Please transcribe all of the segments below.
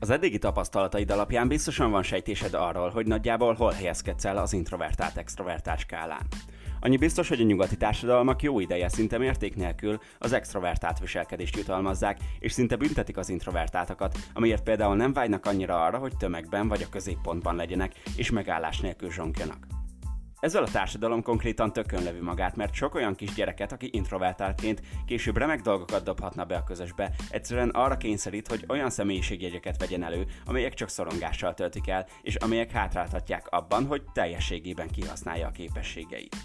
Az eddigi tapasztalataid alapján biztosan van sejtésed arról, hogy nagyjából hol helyezkedsz el az introvertált-extrovertált skálán. Annyi biztos, hogy a nyugati társadalmak jó ideje szinte mérték nélkül az extrovertált viselkedést jutalmazzák, és szinte büntetik az introvertáltakat, amiért például nem vágynak annyira arra, hogy tömegben vagy a középpontban legyenek, és megállás nélkül zsonkjanak. Ezzel a társadalom konkrétan tökönlevű magát, mert sok olyan kis gyereket, aki introvertáltként később remek dolgokat dobhatna be a közösbe, egyszerűen arra kényszerít, hogy olyan személyiségjegyeket vegyen elő, amelyek csak szorongással töltik el, és amelyek hátráltatják abban, hogy teljességében kihasználja a képességeit.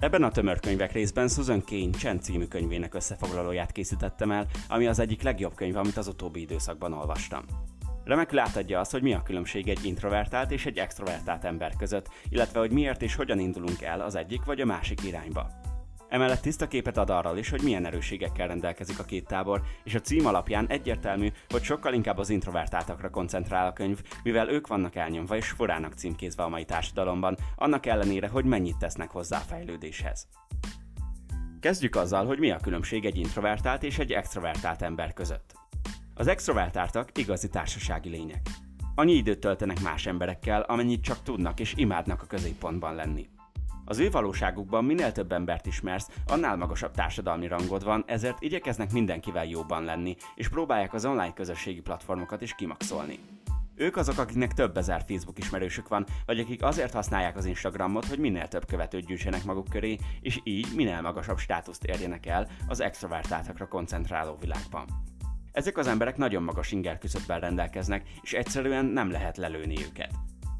Ebben a tömörkönyvek részben Susan Kane Chen című könyvének összefoglalóját készítettem el, ami az egyik legjobb könyv, amit az utóbbi időszakban olvastam. Remekül átadja azt, hogy mi a különbség egy introvertált és egy extrovertált ember között, illetve hogy miért és hogyan indulunk el az egyik vagy a másik irányba. Emellett tiszta képet ad arról is, hogy milyen erősségekkel rendelkezik a két tábor, és a cím alapján egyértelmű, hogy sokkal inkább az introvertáltakra koncentrál a könyv, mivel ők vannak elnyomva és furának címkézve a mai társadalomban, annak ellenére, hogy mennyit tesznek hozzá a fejlődéshez. Kezdjük azzal, hogy mi a különbség egy introvertált és egy extrovertált ember között. Az extrovertáltak igazi társasági lények. Annyi időt töltenek más emberekkel, amennyit csak tudnak és imádnak a középpontban lenni. Az ő valóságukban minél több embert ismersz, annál magasabb társadalmi rangod van, ezért igyekeznek mindenkivel jóban lenni, és próbálják az online közösségi platformokat is kimaxolni. Ők azok, akiknek több ezer Facebook ismerősük van, vagy akik azért használják az Instagramot, hogy minél több követőt gyűjtsenek maguk köré, és így minél magasabb státuszt érjenek el az extrovertáltakra koncentráló világban. Ezek az emberek nagyon magas inger küszöbben rendelkeznek, és egyszerűen nem lehet lelőni őket.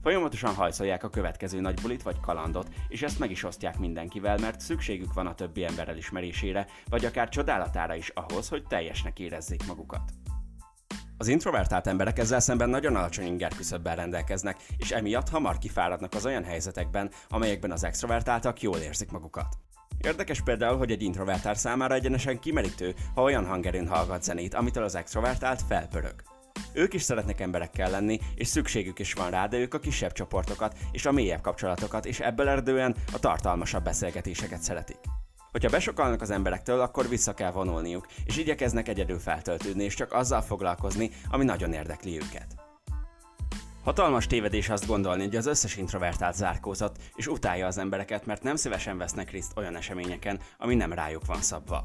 Folyamatosan hajszolják a következő nagy bulit vagy kalandot, és ezt meg is osztják mindenkivel, mert szükségük van a többi ember elismerésére, vagy akár csodálatára is ahhoz, hogy teljesnek érezzék magukat. Az introvertált emberek ezzel szemben nagyon alacsony inger küszöbben rendelkeznek, és emiatt hamar kifáradnak az olyan helyzetekben, amelyekben az extrovertáltak jól érzik magukat. Érdekes például, hogy egy introvertált számára egyenesen kimerítő, ha olyan hangerőn hallgat zenét, amitől az extrovertált felpörög. Ők is szeretnek emberekkel lenni, és szükségük is van rá, de ők a kisebb csoportokat és a mélyebb kapcsolatokat, és ebből eredően a tartalmasabb beszélgetéseket szeretik. Hogyha besokalnak az emberektől, akkor vissza kell vonulniuk, és igyekeznek egyedül feltöltődni, és csak azzal foglalkozni, ami nagyon érdekli őket. Hatalmas tévedés azt gondolni, hogy az összes introvertált zárkózott, és utálja az embereket, mert nem szívesen vesznek részt olyan eseményeken, ami nem rájuk van szabva.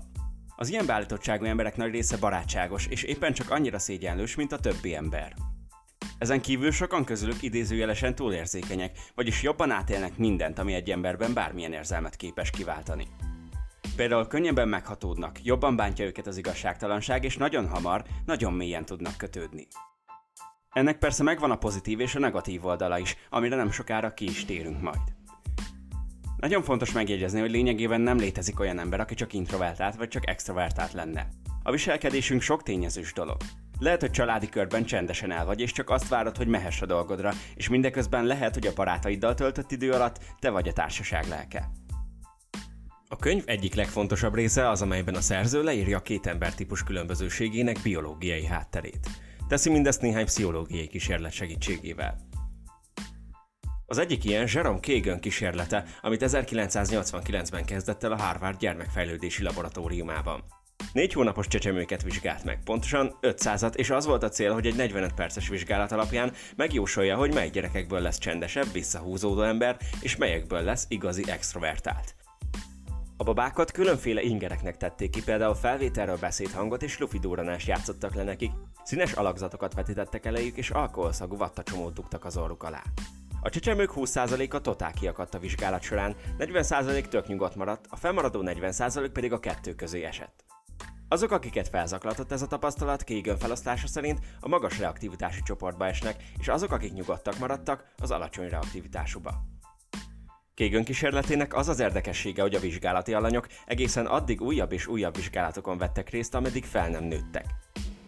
Az ilyen beállítottságú emberek nagy része barátságos, és éppen csak annyira szégyenlős, mint a többi ember. Ezen kívül sokan közülük idézőjelesen túlérzékenyek, vagyis jobban átélnek mindent, ami egy emberben bármilyen érzelmet képes kiváltani. Például könnyebben meghatódnak, jobban bántja őket az igazságtalanság, és nagyon hamar, nagyon mélyen tudnak kötődni. Ennek persze megvan a pozitív és a negatív oldala is, amire nem sokára ki is térünk majd. Nagyon fontos megjegyezni, hogy lényegében nem létezik olyan ember, aki csak introvertált vagy csak extrovertált lenne. A viselkedésünk sok tényezős dolog. Lehet, hogy családi körben csendesen el vagy, és csak azt várod, hogy mehess a dolgodra, és mindeközben lehet, hogy a barátaiddal töltött idő alatt te vagy a társaság lelke. A könyv egyik legfontosabb része az, amelyben a szerző leírja a két embertípus különbözőségének biológiai hátterét. Teszi mindezt néhány pszichológiai kísérlet segítségével. Az egyik ilyen Jerome Kagan kísérlete, amit 1989-ben kezdett el a Harvard gyermekfejlődési laboratóriumában. Négy hónapos csecsemőket vizsgált meg, pontosan 500-at, és az volt a cél, hogy egy 45 perces vizsgálat alapján megjósolja, hogy mely gyerekekből lesz csendesebb, visszahúzódó ember, és melyekből lesz igazi extrovertált. A babákat különféle ingereknek tették ki, például felvételről beszédhangot és lufidóranást játszottak le nekik, színes alakzatokat vetítettek elejük és alkoholszagú vattacsomót dugtak az orruk alá. A csecsemők 20%-a totál kiakadt a vizsgálat során, 40% tök nyugodt maradt, a felmaradó 40% pedig a kettő közé esett. Azok, akiket felzaklatott ez a tapasztalat, Kagan felosztása szerint a magas reaktivitású csoportba esnek, és azok, akik nyugodtak maradtak, az alacsony reaktivitásúba. Kagan kísérletének az az érdekessége, hogy a vizsgálati alanyok egészen addig újabb és újabb vizsgálatokon vettek részt, ameddig fel nem nőttek.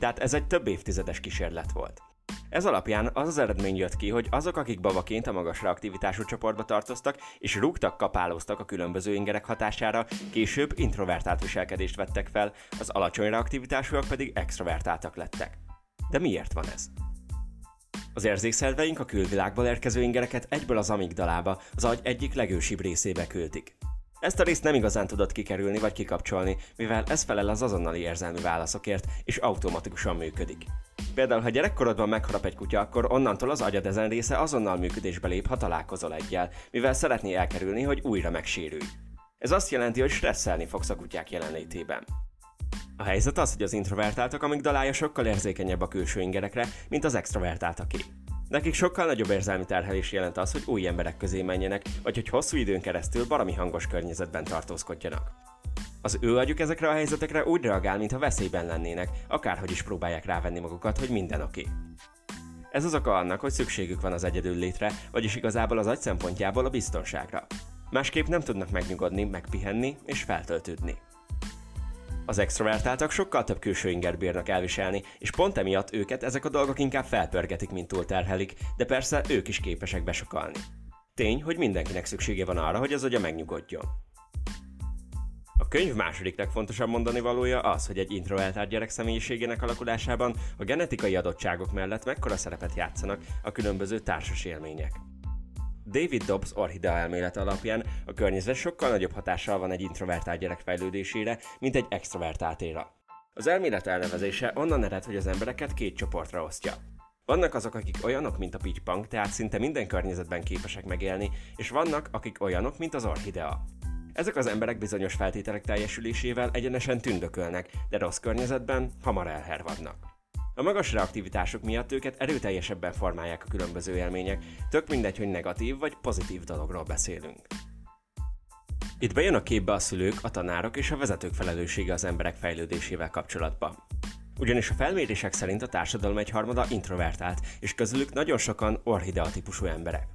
Tehát ez egy több évtizedes kísérlet volt. Ez alapján az az eredmény jött ki, hogy azok, akik babaként a magas reaktivitású csoportba tartoztak, és rúgtak, kapálóztak a különböző ingerek hatására, később introvertált viselkedést vettek fel, az alacsony reaktivitásúak pedig extrovertáltak lettek. De miért van ez? Az érzékszerveink a külvilágból érkező ingereket egyből az amigdalába, az agy egyik legősibb részébe küldik. Ezt a részt nem igazán tudod kikerülni vagy kikapcsolni, mivel ez felel az azonnali érzelmi válaszokért, és automatikusan működik. Például, ha gyerekkorodban megharap egy kutya, akkor onnantól az agyad ezen része azonnal működésbe lép, ha találkozol egyel, mivel szeretné elkerülni, hogy újra megsérülj. Ez azt jelenti, hogy stresszelni fogsz a kutyák jelenlétében. A helyzet az, hogy az introvertáltak amigdalája sokkal érzékenyebb a külső ingerekre, mint az extrovertáltaké. Nekik sokkal nagyobb érzelmi terhelés jelent az, hogy új emberek közé menjenek, vagy hogy hosszú időn keresztül barami hangos környezetben tartózkodjanak. Az ő agyuk ezekre a helyzetekre úgy reagál, mintha veszélyben lennének, akárhogy is próbálják rávenni magukat, hogy minden oké. Ez az oka annak, hogy szükségük van az egyedül létre, vagyis igazából az agy szempontjából a biztonságra. Másképp nem tudnak megnyugodni, megpihenni és feltöltődni. Az extrovertáltak sokkal több külső inger bírnak elviselni, és pont emiatt őket ezek a dolgok inkább felpörgetik, mint túlterhelik, de persze ők is képesek besokalni. Tény, hogy mindenkinek szüksége van arra, hogy az agya megnyugodjon. A könyv második legfontosabb mondani valója az, hogy egy introvertált gyerek személyiségének alakulásában a genetikai adottságok mellett mekkora szerepet játszanak a különböző társas élmények. David Dobbs orhidea elmélet alapján a környezet sokkal nagyobb hatással van egy introvertált gyerek fejlődésére, mint egy extrovertáltéra. Az elmélet elnevezése onnan ered, hogy az embereket két csoportra osztja. Vannak azok, akik olyanok, mint a pitypang, tehát szinte minden környezetben képesek megélni, és vannak, akik olyanok, mint az orhidea. Ezek az emberek bizonyos feltételek teljesülésével egyenesen tündökölnek, de rossz környezetben hamar elhervadnak. A magas reaktivitásuk miatt őket erőteljesebben formálják a különböző élmények, tök mindegy, hogy negatív vagy pozitív dologról beszélünk. Itt bejön a képbe a szülők, a tanárok és a vezetők felelőssége az emberek fejlődésével kapcsolatban. Ugyanis a felmérések szerint a társadalom egyharmada introvertált, és közülük nagyon sokan orhidea típusú emberek.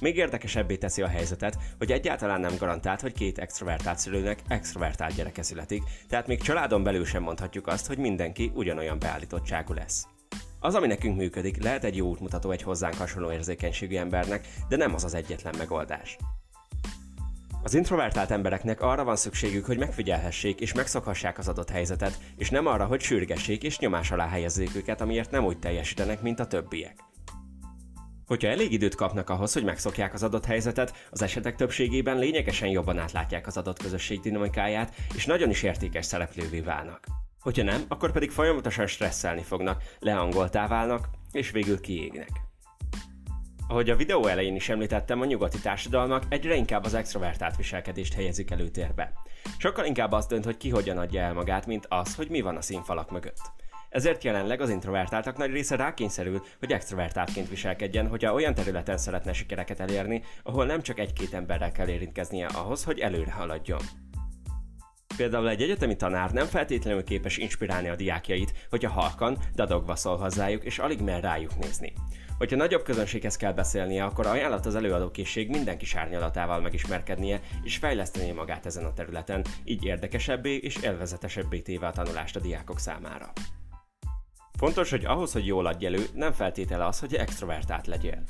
Még érdekesebbé teszi a helyzetet, hogy egyáltalán nem garantált, hogy két extrovertált szülőnek extrovertált gyereke születik, tehát még családon belül sem mondhatjuk azt, hogy mindenki ugyanolyan beállítottságú lesz. Az, ami nekünk működik, lehet egy jó útmutató egy hozzánk hasonló érzékenységű embernek, de nem az az egyetlen megoldás. Az introvertált embereknek arra van szükségük, hogy megfigyelhessék és megszokhassák az adott helyzetet, és nem arra, hogy sürgessék és nyomás alá helyezzék őket, amiért nem úgy teljesítenek, mint a többiek. Hogyha elég időt kapnak ahhoz, hogy megszokják az adott helyzetet, az esetek többségében lényegesen jobban átlátják az adott közösség dinamikáját, és nagyon is értékes szereplővé válnak. Hogyha nem, akkor pedig folyamatosan stresszelni fognak, leangoltá válnak, és végül kiégnek. Ahogy a videó elején is említettem, a nyugati társadalmak egyre inkább az extrovertált viselkedést helyezik előtérbe. Sokkal inkább az dönt, hogy ki hogyan adja el magát, mint az, hogy mi van a színfalak mögött. Ezért jelenleg az introvertáltak nagy része rákényszerül, hogy extrovertáltként viselkedjen, hogyha olyan területen szeretne sikereket elérni, ahol nem csak egy-két emberrel kell érintkeznie ahhoz, hogy előre haladjon. Például egy egyetemi tanár nem feltétlenül képes inspirálni a diákjait, hogyha halkan, dadogva szól hozzájuk, és alig mer rájuk nézni. Hogyha nagyobb közönséghez kell beszélnie, akkor ajánlat az előadókészség minden kis árnyalatával megismerkednie és fejlesztenie magát ezen a területen, így érdekesebbé és élvezetesebbé téve a tanulást a diákok számára. Fontos, hogy ahhoz, hogy jól adj elő, nem feltétele az, hogy extrovertált legyél.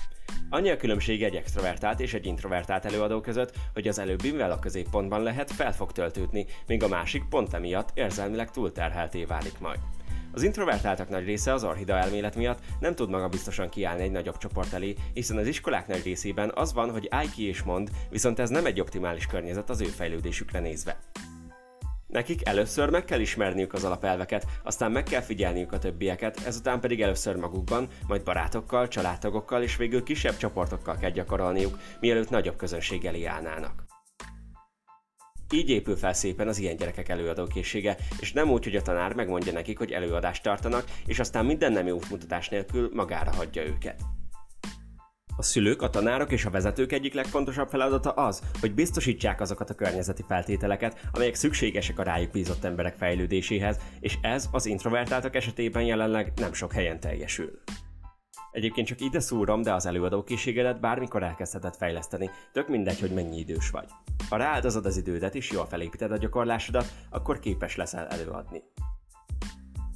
Annyi a különbség egy extrovertált és egy introvertált előadó között, hogy az előbbi, mivel a középpontban lehet, fel fog töltődni, míg a másik pont emiatt érzelmileg túlterhelté válik majd. Az introvertáltak nagy része az orhida elmélet miatt nem tud maga biztosan kiállni egy nagyobb csoport elé, hiszen az iskolák nagy részében az van, hogy állj ki és mond, viszont ez nem egy optimális környezet az ő fejlődésükre nézve. Nekik először meg kell ismerniük az alapelveket, aztán meg kell figyelniük a többieket, ezután pedig először magukban, majd barátokkal, családtagokkal és végül kisebb csoportokkal kell gyakorolniuk, mielőtt nagyobb közönség elé állnának. Így épül fel szépen az ilyen gyerekek előadókészsége, és nem úgy, hogy a tanár megmondja nekik, hogy előadást tartanak, és aztán minden nem jó mutatás nélkül magára hagyja őket. A szülők, a tanárok és a vezetők egyik legfontosabb feladata az, hogy biztosítsák azokat a környezeti feltételeket, amelyek szükségesek a rájuk bízott emberek fejlődéséhez, és ez az introvertáltak esetében jelenleg nem sok helyen teljesül. Egyébként csak ide szúrom, de az előadókészségedet bármikor elkezdheted fejleszteni, tök mindegy, hogy mennyi idős vagy. Ha rááldozod az idődet és jól felépíted a gyakorlásodat, akkor képes leszel előadni.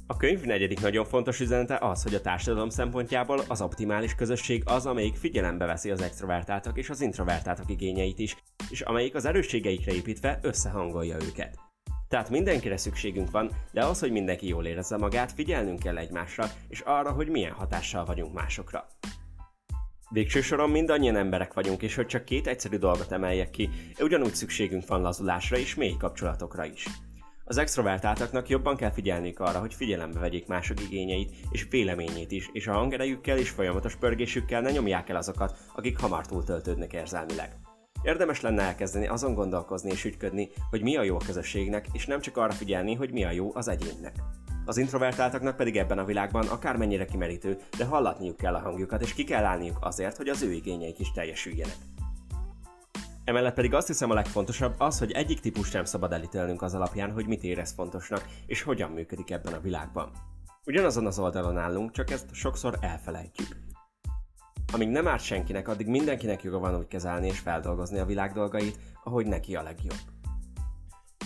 A könyv negyedik nagyon fontos üzenete az, hogy a társadalom szempontjából az optimális közösség az, amelyik figyelembe veszi az extrovertáltak és az introvertáltak igényeit is, és amelyik az erősségeikre építve összehangolja őket. Tehát mindenkire szükségünk van, de az, hogy mindenki jól érezze magát, figyelnünk kell egymásra, és arra, hogy milyen hatással vagyunk másokra. Végső soron mindannyian emberek vagyunk, és hogy csak két egyszerű dolgot emeljek ki, ugyanúgy szükségünk van lazulásra és mély kapcsolatokra is. Az extrovertáltaknak jobban kell figyelniük arra, hogy figyelembe vegyék mások igényeit és véleményét is, és a hangerejükkel és folyamatos pörgésükkel ne nyomják el azokat, akik hamar túltöltődnek érzelmileg. Érdemes lenne elkezdeni azon gondolkozni és ügyködni, hogy mi a jó a közösségnek, és nem csak arra figyelni, hogy mi a jó az egyénnek. Az introvertáltaknak pedig ebben a világban akármennyire kimerítő, de hallatniuk kell a hangjukat, és ki kell állniuk azért, hogy az ő igényeik is teljesüljenek. Emellett pedig azt hiszem a legfontosabb az, hogy egyik típus sem szabad elítélnünk az alapján, hogy mit érez fontosnak, és hogyan működik ebben a világban. Ugyanazon az oldalon állunk, csak ezt sokszor elfelejtjük. Amíg nem árt senkinek, addig mindenkinek joga van úgy kezelni és feldolgozni a világ dolgait, ahogy neki a legjobb.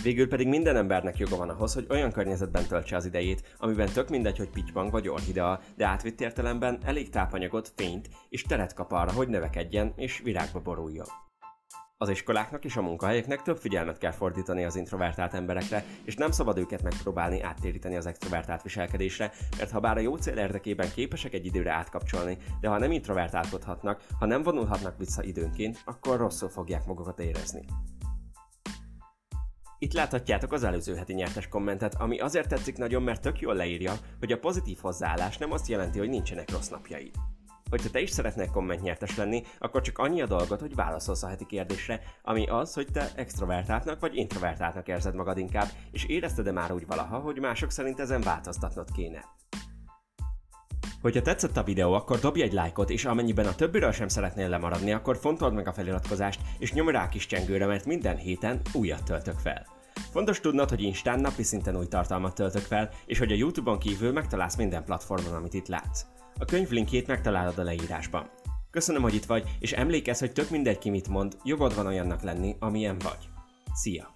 Végül pedig minden embernek joga van ahhoz, hogy olyan környezetben töltse az idejét, amiben tök mindegy, hogy pittybank vagy orhidea, de átvitt értelemben elég tápanyagot, fényt és teret kap arra, hogy növekedjen és virágba boruljon. Az iskoláknak és a munkahelyeknek több figyelmet kell fordítani az introvertált emberekre, és nem szabad őket megpróbálni áttéríteni az extrovertált viselkedésre, mert ha bár a jó cél érdekében képesek egy időre átkapcsolni, de ha nem introvertálkodhatnak, ha nem vonulhatnak vissza időnként, akkor rosszul fogják magukat érezni. Itt láthatjátok az előző heti nyertes kommentet, ami azért tetszik nagyon, mert tök jól leírja, hogy a pozitív hozzáállás nem azt jelenti, hogy nincsenek rossz napjaid. Hogyha te is szeretnél kommentnyertes lenni, akkor csak annyi a dolgot, hogy válaszolsz a heti kérdésre, ami az, hogy te extrovertáltnak vagy introvertáltnak érzed magad inkább, és érezted-e már úgy valaha, hogy mások szerint ezen változtatnod kéne. Hogyha tetszett a videó, akkor dobj egy lájkot, és amennyiben a többiről sem szeretnél lemaradni, akkor fontold meg a feliratkozást, és nyomj rá a kis csengőre, mert minden héten újat töltök fel. Fontos tudnod, hogy Instán napi szinten új tartalmat töltök fel, és hogy a Youtube-on kívül megtalálsz minden platformon, amit itt látsz. A könyv linkjét megtalálod a leírásban. Köszönöm, hogy itt vagy, és emlékezz, hogy tök mindegy ki mit mond, jogod van olyannak lenni, amilyen vagy. Szia!